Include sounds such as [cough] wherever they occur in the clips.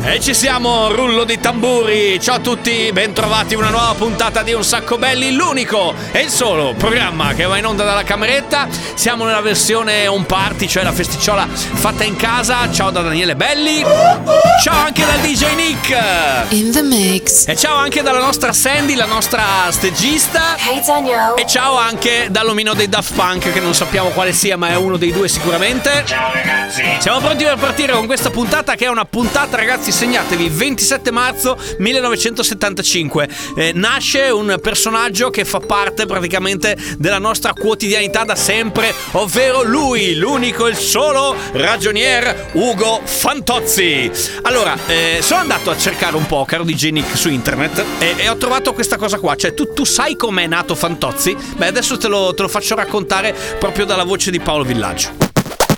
E ci siamo, rullo di tamburi. Ciao a tutti, bentrovati in una nuova puntata di Un Sacco Belli, l'unico e il solo programma che va in onda dalla cameretta. Siamo nella versione on party, cioè la festicciola fatta in casa. Ciao da Daniele Belli. Ciao anche dal DJ Nick. In the mix. E ciao anche dalla nostra Sandy, la nostra stagista. Hey Daniel. E ciao anche dall'omino dei Daft Punk, che non sappiamo quale sia, ma è uno dei due sicuramente. Ciao ragazzi. Siamo pronti per partire con questa puntata, che è una puntata, ragazzi, segnatevi, 27 marzo 1975. Eh, nasce un personaggio che fa parte praticamente della nostra quotidianità da sempre, ovvero lui, l'unico e il solo ragionier Ugo Fantozzi. Allora, eh, sono andato a cercare un po', caro DJ Nick, su internet e, e ho trovato questa cosa qua. Cioè, tu, tu sai com'è nato Fantozzi? Beh, adesso te lo, te lo faccio raccontare proprio dalla voce di Paolo Villaggio.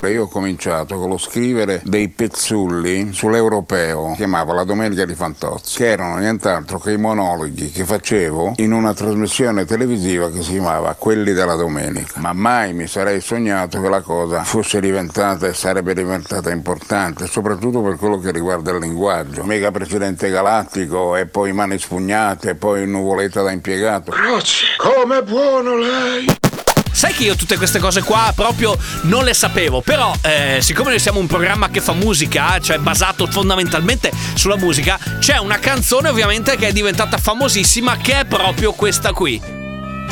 Io ho cominciato con lo scrivere dei pezzulli sull'europeo, chiamavo La Domenica di Fantozzi, che erano nient'altro che i monologhi che facevo in una trasmissione televisiva che si chiamava Quelli della Domenica. Ma mai mi sarei sognato che la cosa fosse diventata e sarebbe diventata importante, soprattutto per quello che riguarda il linguaggio. Mega presidente galattico e poi mani spugnate e poi nuvoletta da impiegato. Grazie, come buono lei! Sai che io tutte queste cose qua proprio non le sapevo, però eh, siccome noi siamo un programma che fa musica, cioè basato fondamentalmente sulla musica, c'è una canzone ovviamente che è diventata famosissima che è proprio questa qui.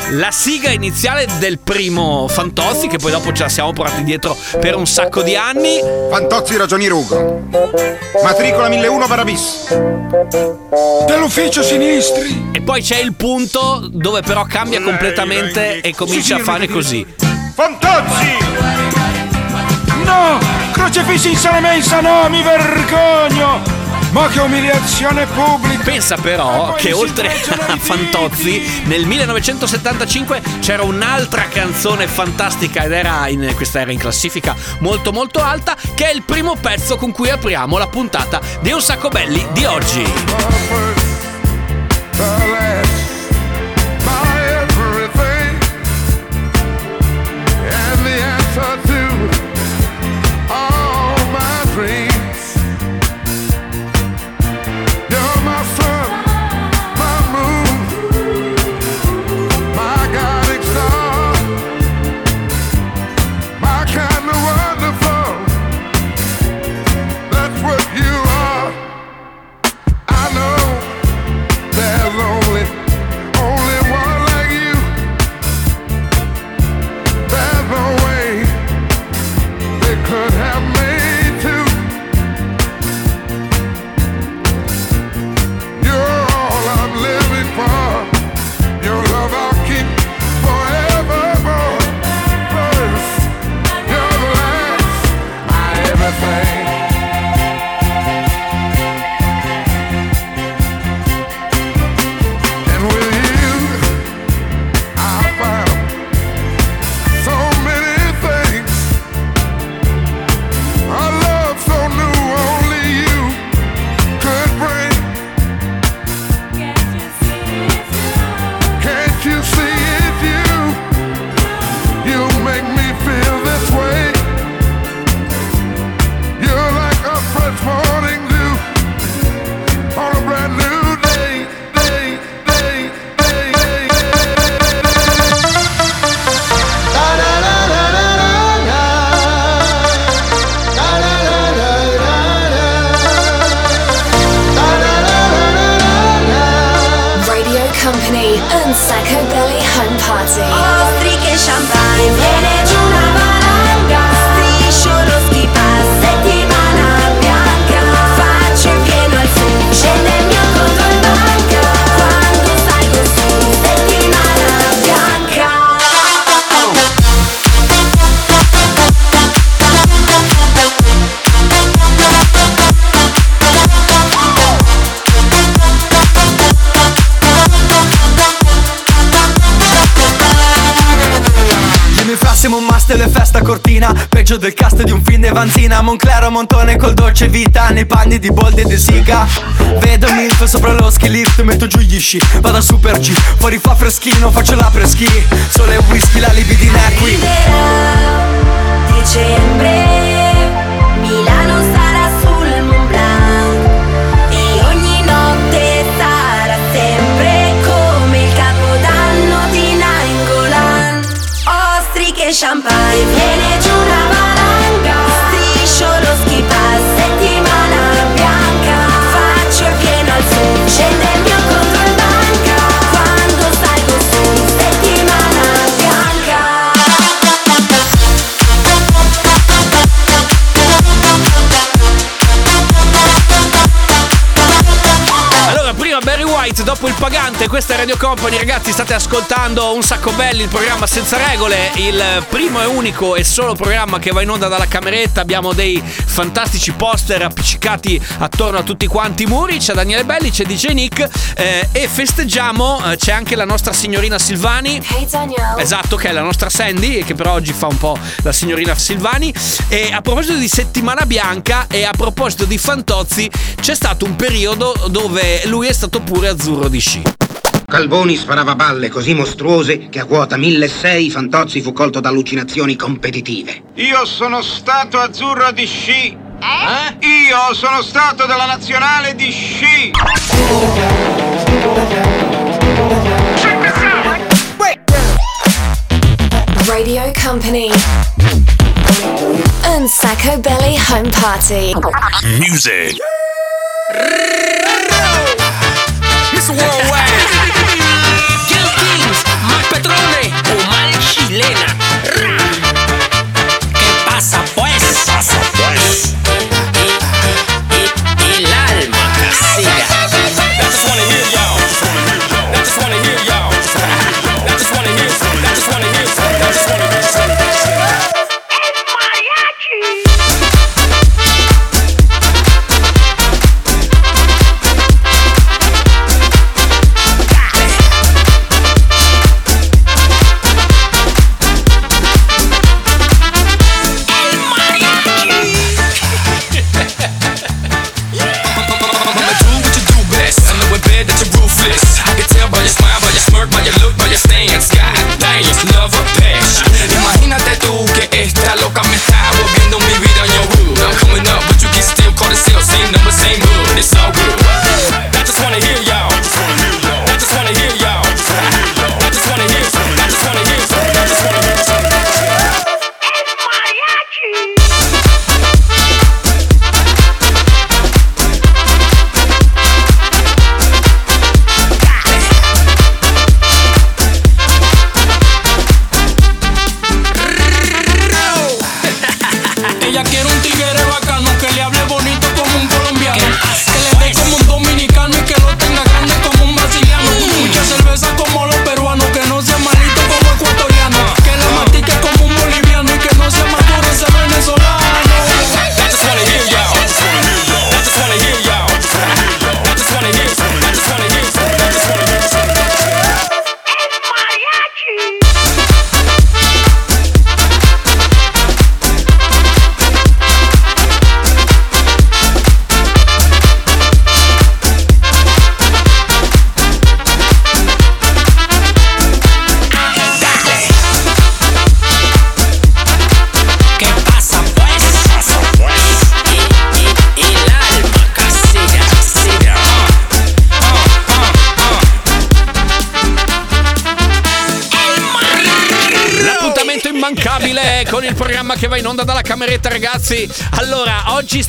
La sigla iniziale del primo Fantozzi, che poi dopo ce la siamo portati dietro per un sacco di anni. Fantozzi Ragionier Ugo. Matricola 1001 Barabis. Dell'ufficio sinistri. E poi c'è il punto dove però cambia completamente e comincia a fare così. Fantozzi! No! Crocefissi in sala mensa, no, mi vergogno! Ma che umiliazione pubblica! Pensa però che oltre a Fantozzi nel 1975 c'era un'altra canzone fantastica ed era in, questa era in classifica molto molto alta che è il primo pezzo con cui apriamo la puntata di Un Sacco Belli di oggi. Dolce vita Nei panni di Boldi e di Siga. Vedo milf sopra lo ski lift Metto giù gli sci Vado a super G. Fuori fa freschino Faccio la preschi. Sole e whisky La libidina è qui Dicembre, Radio Company, ragazzi, state ascoltando un sacco belli, il programma senza regole, il primo e unico e solo programma che va in onda dalla cameretta. Abbiamo dei fantastici poster appiccicati attorno a tutti quanti i muri. C'è Daniele Belli, c'è DJ Nick eh, e festeggiamo. eh, c'è anche la nostra signorina Silvani. Hey Danielle. Esatto, che è la nostra Sandy, che però oggi fa un po' la signorina Silvani. E a proposito di settimana bianca e a proposito di Fantozzi, c'è stato un periodo dove lui è stato pure azzurro di sci. Calvoni sparava balle così mostruose che a quota 1600 Fantozzi fu colto da allucinazioni competitive. Io sono stato azzurro di sci. Eh? Io sono stato della nazionale di sci. Radio Company. And Sacco Belly Home Party. Music.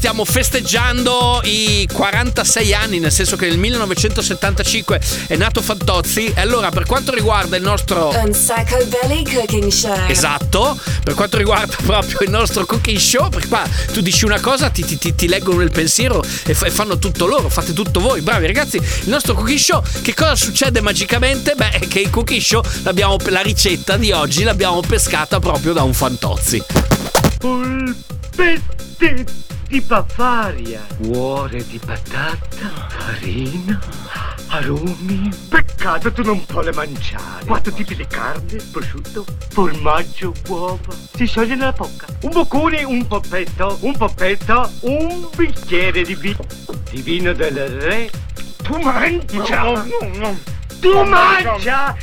Stiamo festeggiando i 46 anni, nel senso che nel 1975 è nato Fantozzi. E allora, per quanto riguarda il nostro And Sacco Belly Cooking Show. Esatto, per quanto riguarda [laughs] proprio il nostro cooking show, perché qua tu dici una cosa, ti, ti- ti- ti leggono nel pensiero e, fa- e fanno tutto loro, fate tutto voi, bravi ragazzi. Il nostro cooking show, che cosa succede magicamente? Beh, è che il cooking show, l'abbiamo, la ricetta di oggi l'abbiamo pescata proprio da un fantozzi. Polpette di papparia, cuore di patata, farina, aromi. Peccato tu non puoi mangiare. Quattro tipi di carne, prosciutto, formaggio, uova. Si scioglie nella bocca. Un boccone, un poppetto, un poppetto, un bicchiere di vino. Di vino del re. Tu mangia! No, no, no. Tu mangia!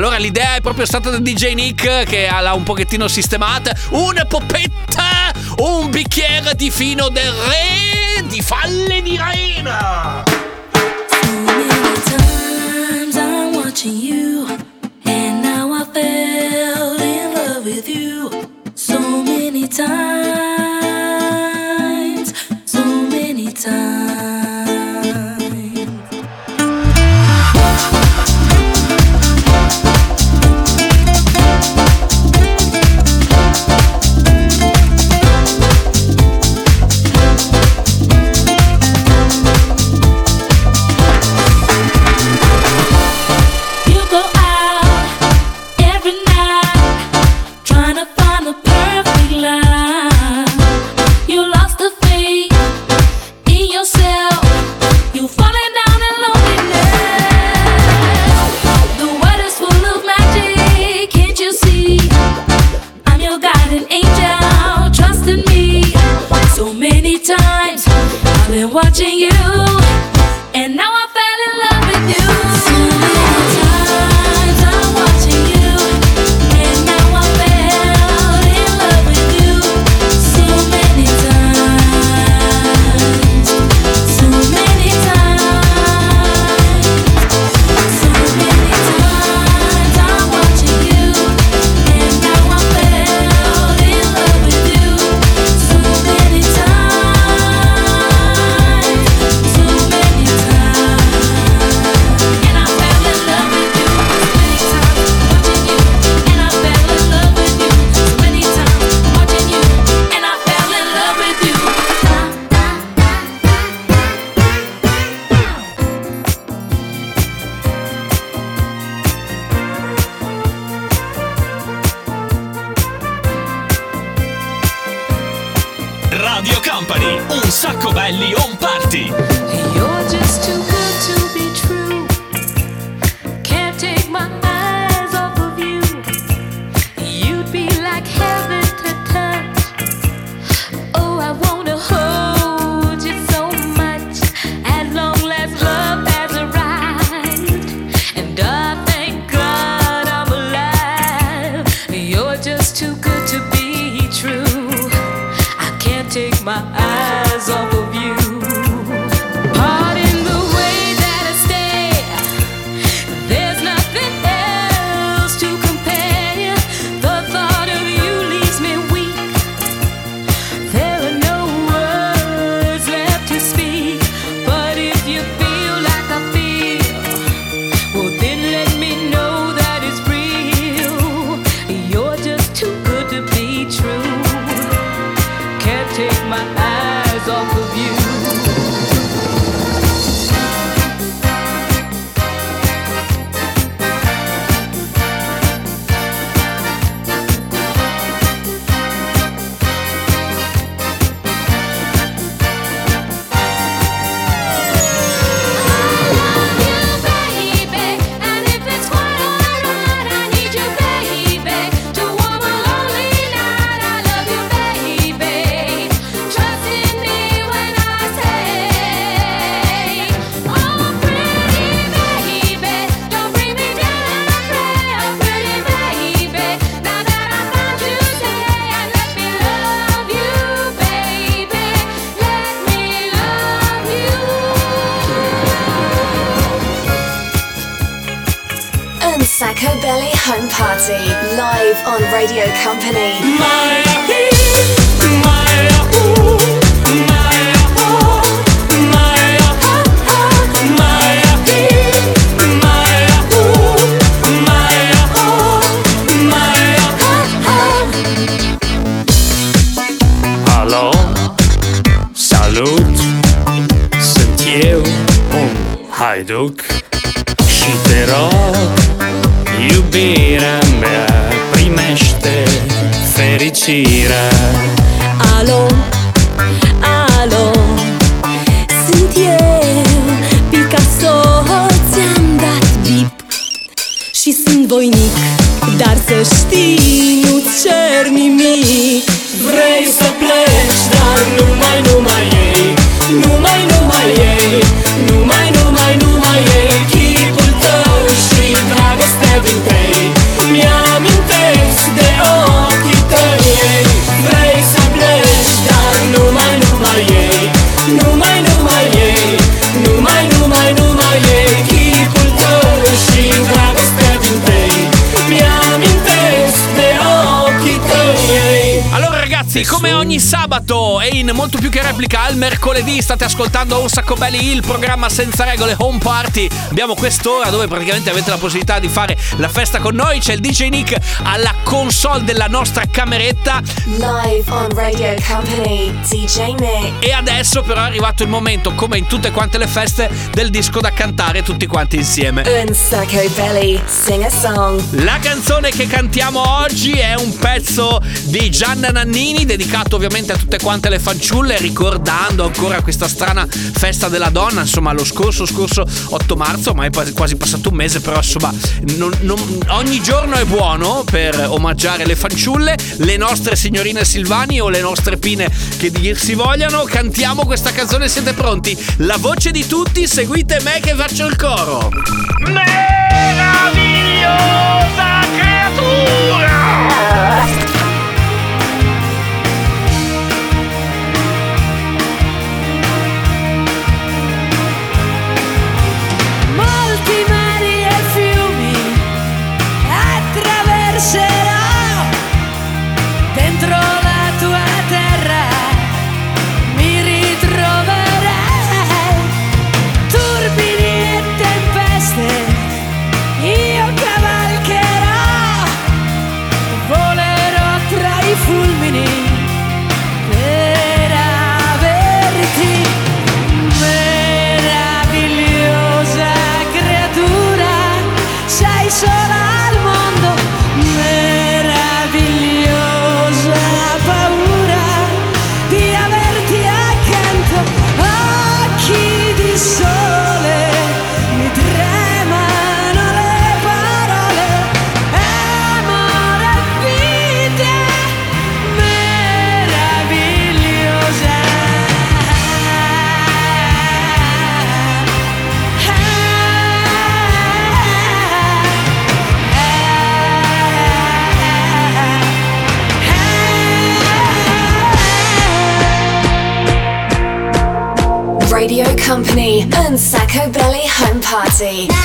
Allora l'idea è proprio stata da DJ Nick che l'ha un pochettino sistemata. Una poppetta, un bicchiere di fino del re, di falle di rena. So Sacco belli on party! ce știi, nu cer nimic. Vrei să pleci, dar nu mai, nu mai ogni sabato e in molto più che replica al mercoledì state ascoltando Un Sacco Belli, il programma senza regole Home Party. Abbiamo quest'ora dove praticamente avete la possibilità di fare la festa con noi. C'è il DJ Nick alla console della nostra cameretta. Live on Radio Company, DJ Nick. E adesso però è arrivato il momento, come in tutte quante le feste, del disco da cantare tutti quanti insieme. Un Sacco Belly, sing a song. La canzone che cantiamo oggi è un pezzo di Gianna Nannini dedicato ovviamente a tutte quante le fanciulle ricordando ancora questa strana festa della donna insomma lo scorso scorso 8 marzo ma è quasi passato un mese però insomma non- non- ogni giorno è buono per omaggiare le fanciulle le nostre signorine Silvani o le nostre pine che dir si vogliano. Cantiamo questa canzone siete pronti? La voce di tutti seguite me che faccio il coro. Meravigliosa creatura! Un Sacco Belly Home Party.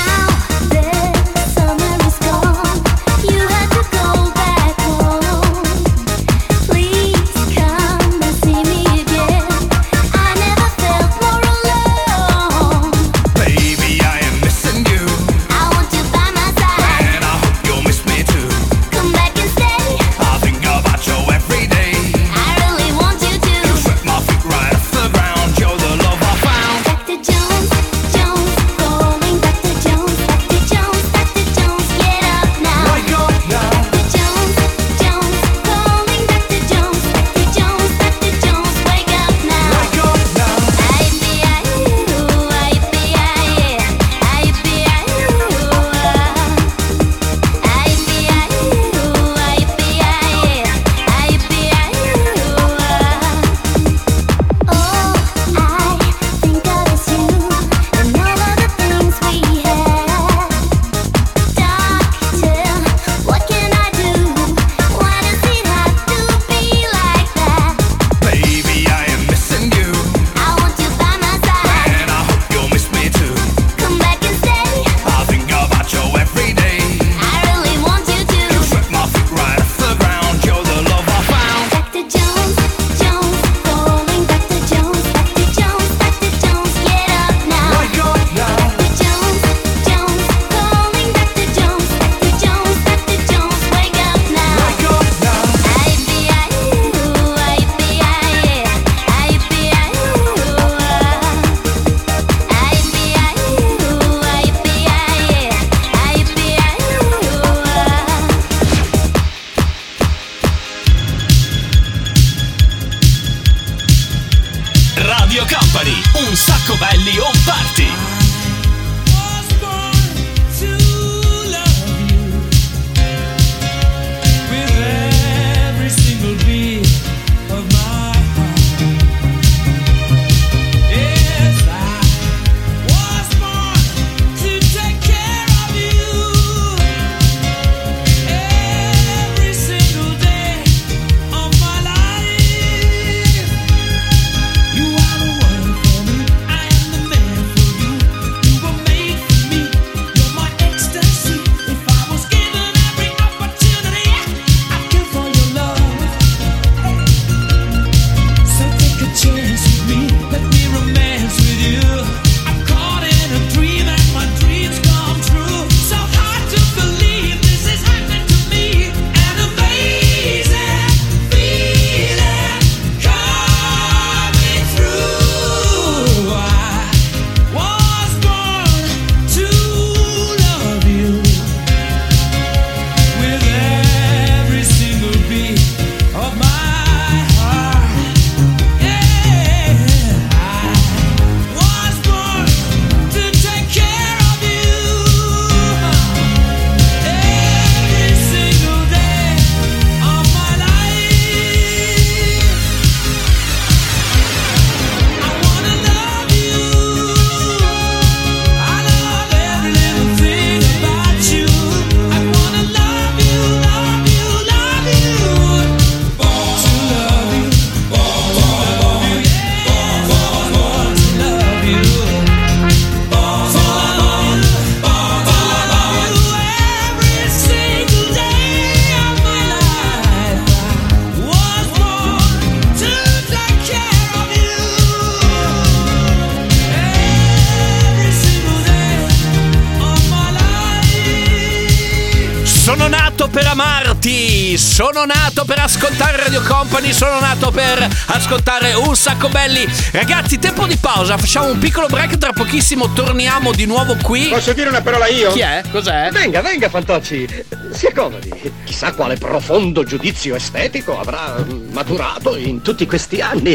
Sono nato per ascoltare Radio Company, sono nato per ascoltare un sacco belli. Ragazzi, tempo di pausa, facciamo un piccolo break, tra pochissimo torniamo di nuovo qui. Posso dire una parola io? Chi è? Cos'è? Venga, venga Fantocci, si accomodi. Chissà quale profondo giudizio estetico avrà maturato in tutti questi anni.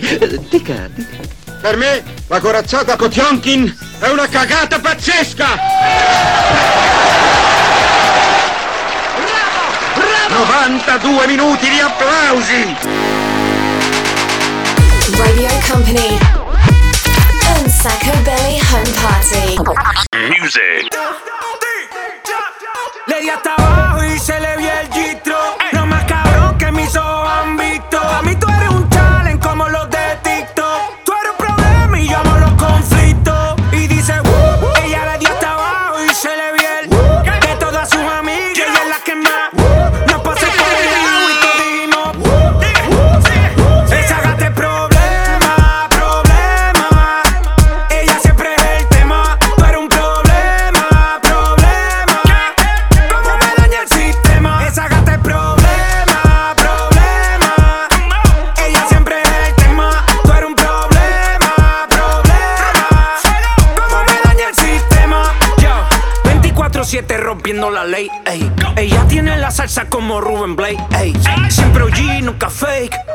Dica, dica. Per me la corazzata Kotionkin è una cagata pazzesca! 92 minuti di applausi! Radio Company. And Sacco Belly Home Party. Music. Lady Attawa Blake. Sempre o nunca fake.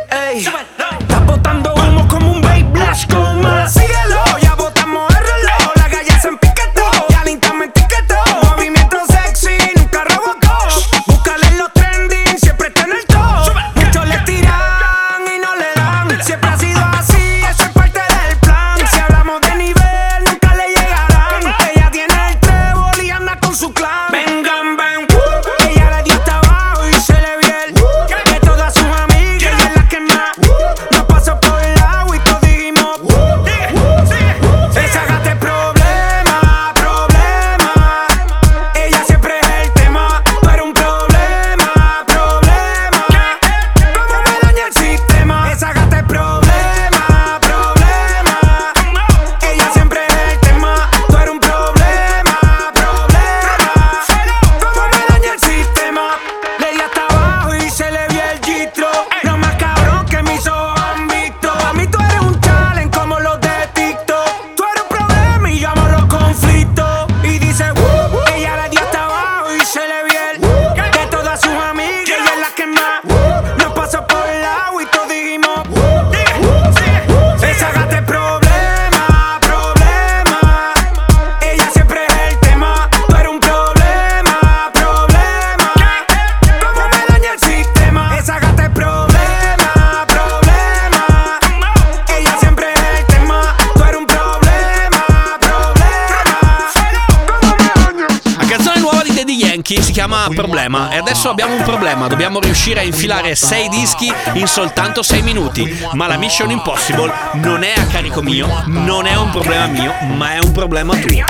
adesso abbiamo un problema, dobbiamo riuscire a infilare 6 dischi in soltanto 6 minuti, ma la Mission Impossible non è a carico mio, non è un problema mio, ma è un problema tuo.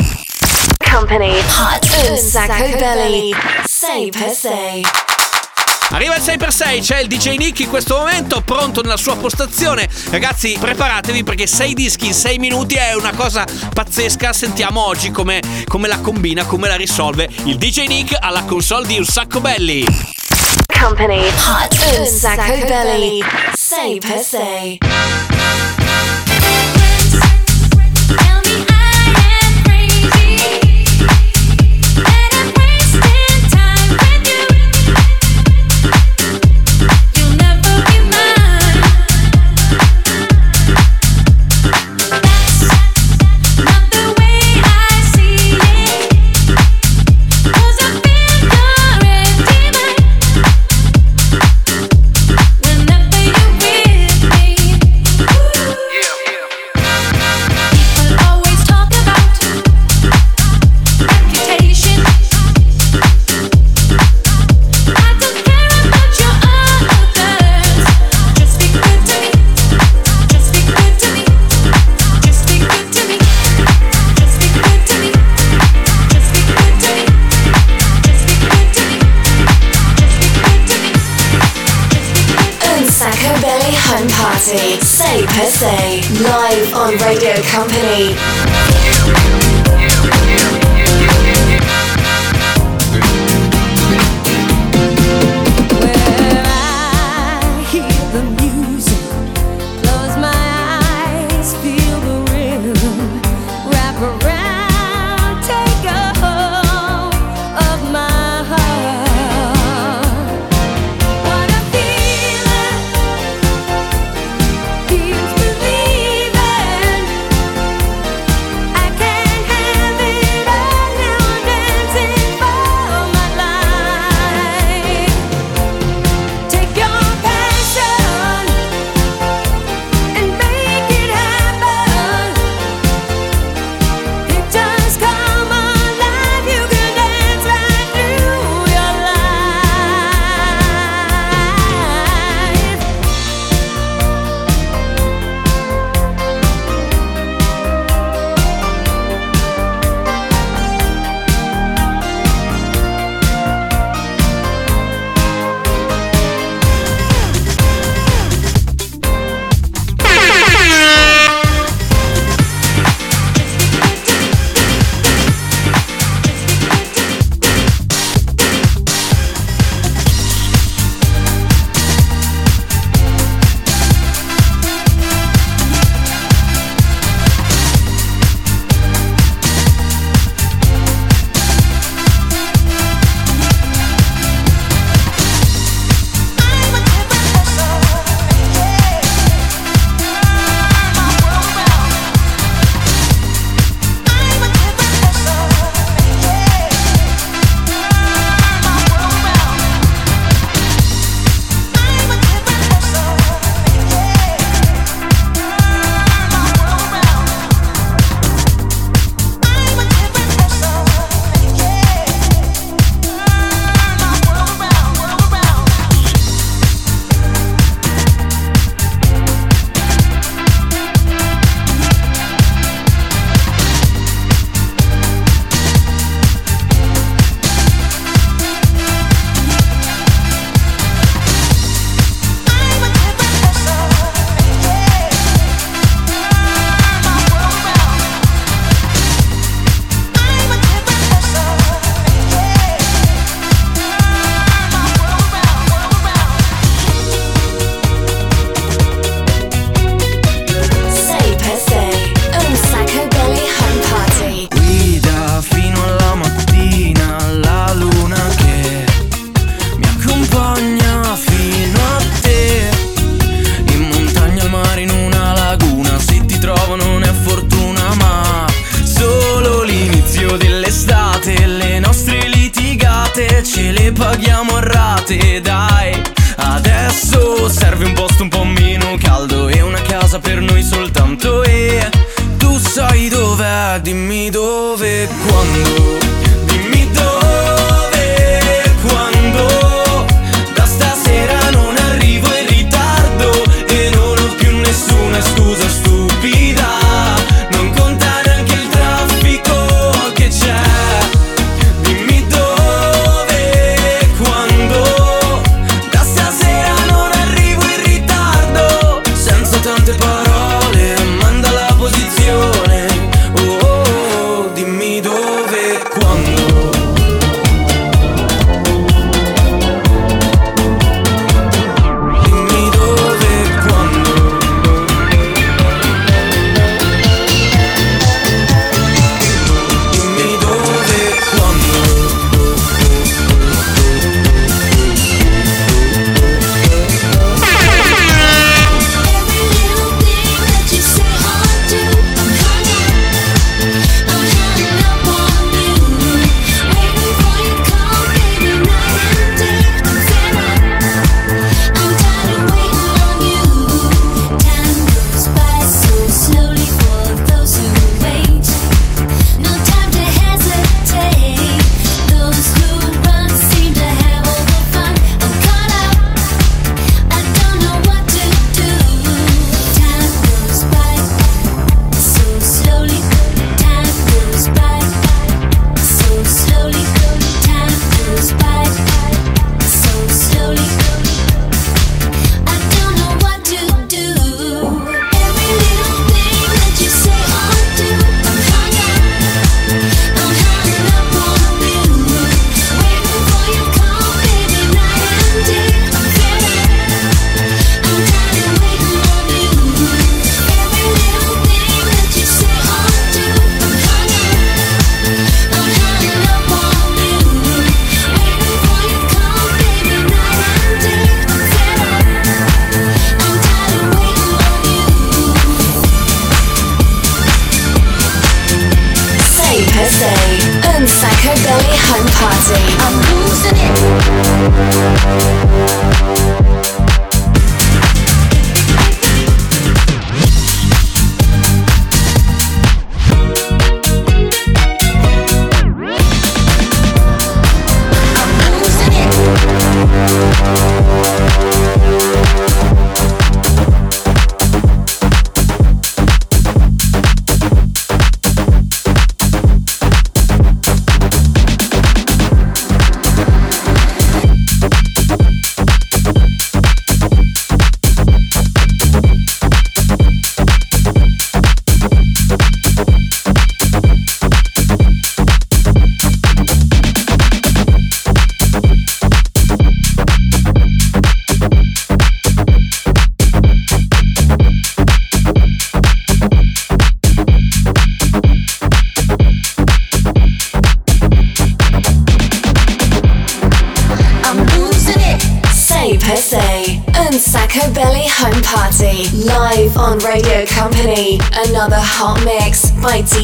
Company. Hot un sacco belly 6 per 6 Arriva il 6x6, c'è il DJ Nick in questo momento, pronto nella sua postazione. Ragazzi, preparatevi perché 6 dischi in 6 minuti è una cosa pazzesca. Sentiamo oggi come, come la combina, come la risolve il DJ Nick alla console di Un Sacco Belli. Company Hot Un Sacco Belli 6x6 Per se live on Radio Company.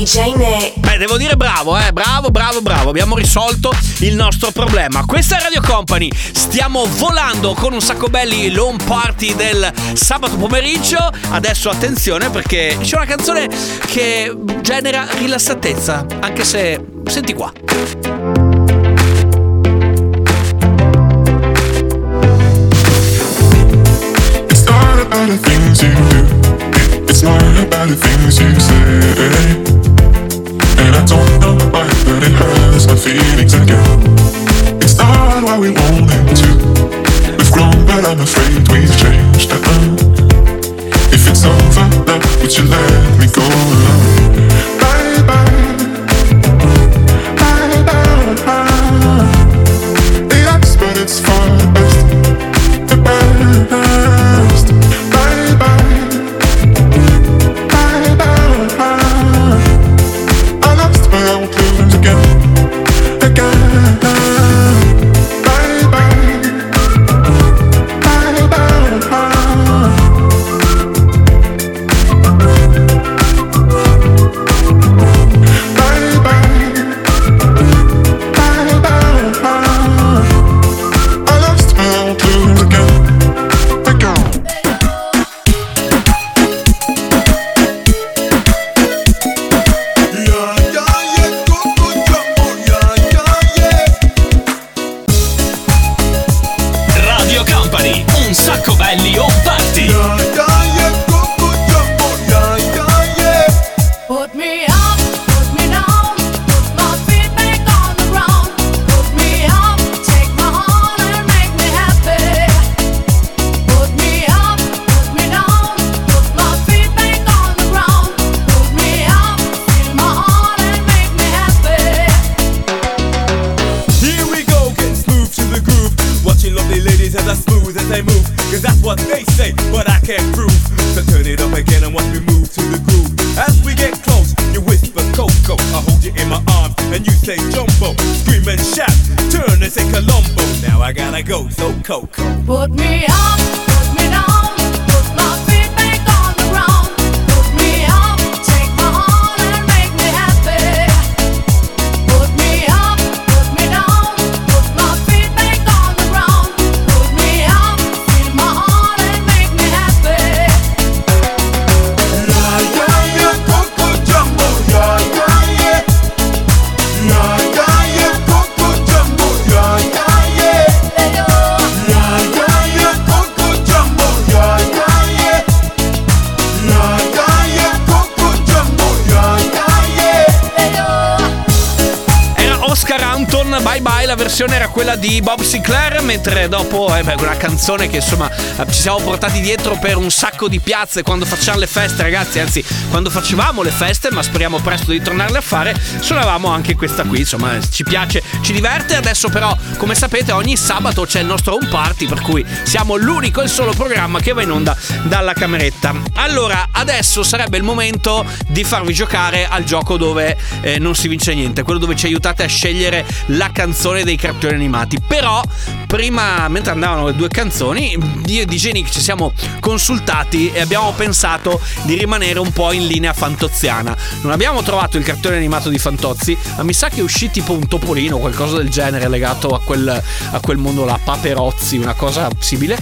DJ Nick. Beh, devo dire bravo, eh, bravo, bravo, bravo. Abbiamo risolto il nostro problema. Questa è Radio Company. Stiamo volando con un sacco belli l'home party del sabato pomeriggio. Adesso attenzione perché c'è una canzone che genera rilassatezza. Anche se. Senti qua. It's not about the things you It's about the things you say. And I don't know why, but it hurts my feelings again. It's not what we wanted to. We've grown, but I'm afraid we've changed. Uh-uh. If it's over, now would you let me go? Bye bye bye, la versione era quella di Bob Sinclair, mentre dopo, eh beh, una canzone che insomma eh, ci siamo portati dietro per un sacco di piazze quando facciamo le feste, ragazzi, anzi quando facevamo le feste, ma speriamo presto di tornarle a fare, suonavamo anche questa qui, insomma ci piace, ci diverte, adesso però come sapete ogni sabato c'è il nostro home party, per cui siamo l'unico e il solo programma che va in onda dalla cameretta. Allora, adesso sarebbe il momento di farvi giocare al gioco dove eh, non si vince niente, quello dove ci aiutate a scegliere la canzone dei cartoni animati. Però, prima, mentre andavano le due canzoni, io e DJ Nick ci siamo consultati e abbiamo pensato di rimanere un po' in linea fantoziana. Non abbiamo trovato il cartone animato di Fantozzi, ma mi sa che uscì tipo un topolino o qualcosa del genere legato a quel, a quel mondo là, Paperozzi, una cosa simile.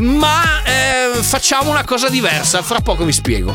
Ma eh, facciamo una cosa diversa, fra poco vi spiego.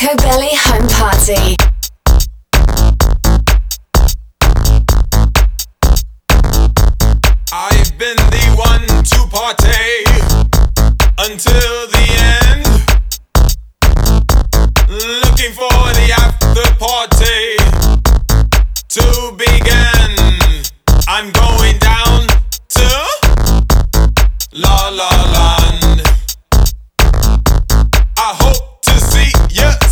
Un Sacco Belly Home Party. I've been the one to party until the end. Looking for the after party to begin. I'm going down to La La Land. I hope to see you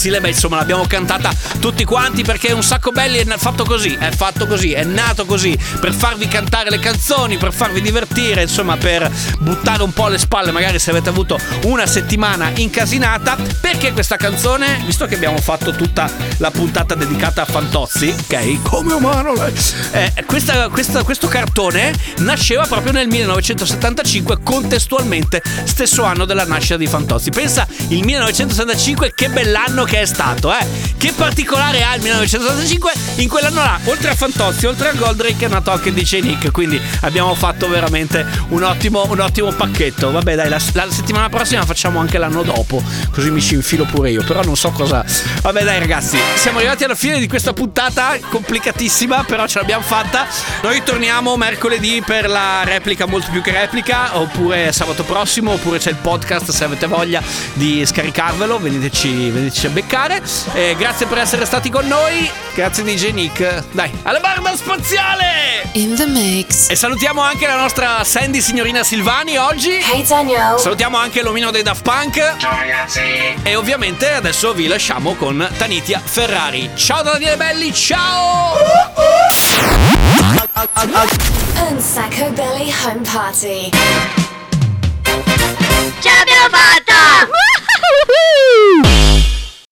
missile, beh insomma l'abbiamo cantata tutti quanti perché un sacco belli, è fatto così, è fatto così, è nato così, per farvi cantare le canzoni, per farvi divertire, insomma per buttare un po' le spalle magari se avete avuto una settimana incasinata, perché questa canzone, visto che abbiamo fatto tutta la puntata dedicata a Fantozzi, ok, come umano lei, eh, questa- questa- questo cartone nasceva proprio nel 1975 contestualmente stesso anno della nascita di Fantozzi. Pensa il 1975 che bell'anno che è stato eh? Che particolare ha il 1975 in quell'anno là oltre a Fantozzi oltre a Goldrake è nato anche DJ Nick quindi abbiamo fatto veramente un ottimo, un ottimo pacchetto. Vabbè dai la, la settimana prossima facciamo anche l'anno dopo così mi ci infilo pure io però non so cosa. Vabbè dai ragazzi siamo arrivati alla fine di questa puntata complicatissima però ce l'abbiamo fatta. Noi torniamo mercoledì per la replica molto più che replica oppure sabato prossimo oppure c'è il podcast se avete voglia di scaricarvelo veniteci, veniteci a beccare. Eh, grazie per essere stati con noi grazie DJ Nick dai alla barba spaziale In the mix. e salutiamo anche la nostra Sandy signorina Silvani oggi Hey Daniel. salutiamo anche l'omino dei Daft Punk Ciao ragazzi. e ovviamente adesso vi lasciamo con Tanitia Ferrari ciao da Daniele Belli ciao Un sacco belly home party. Ce l'abbiamo fatta!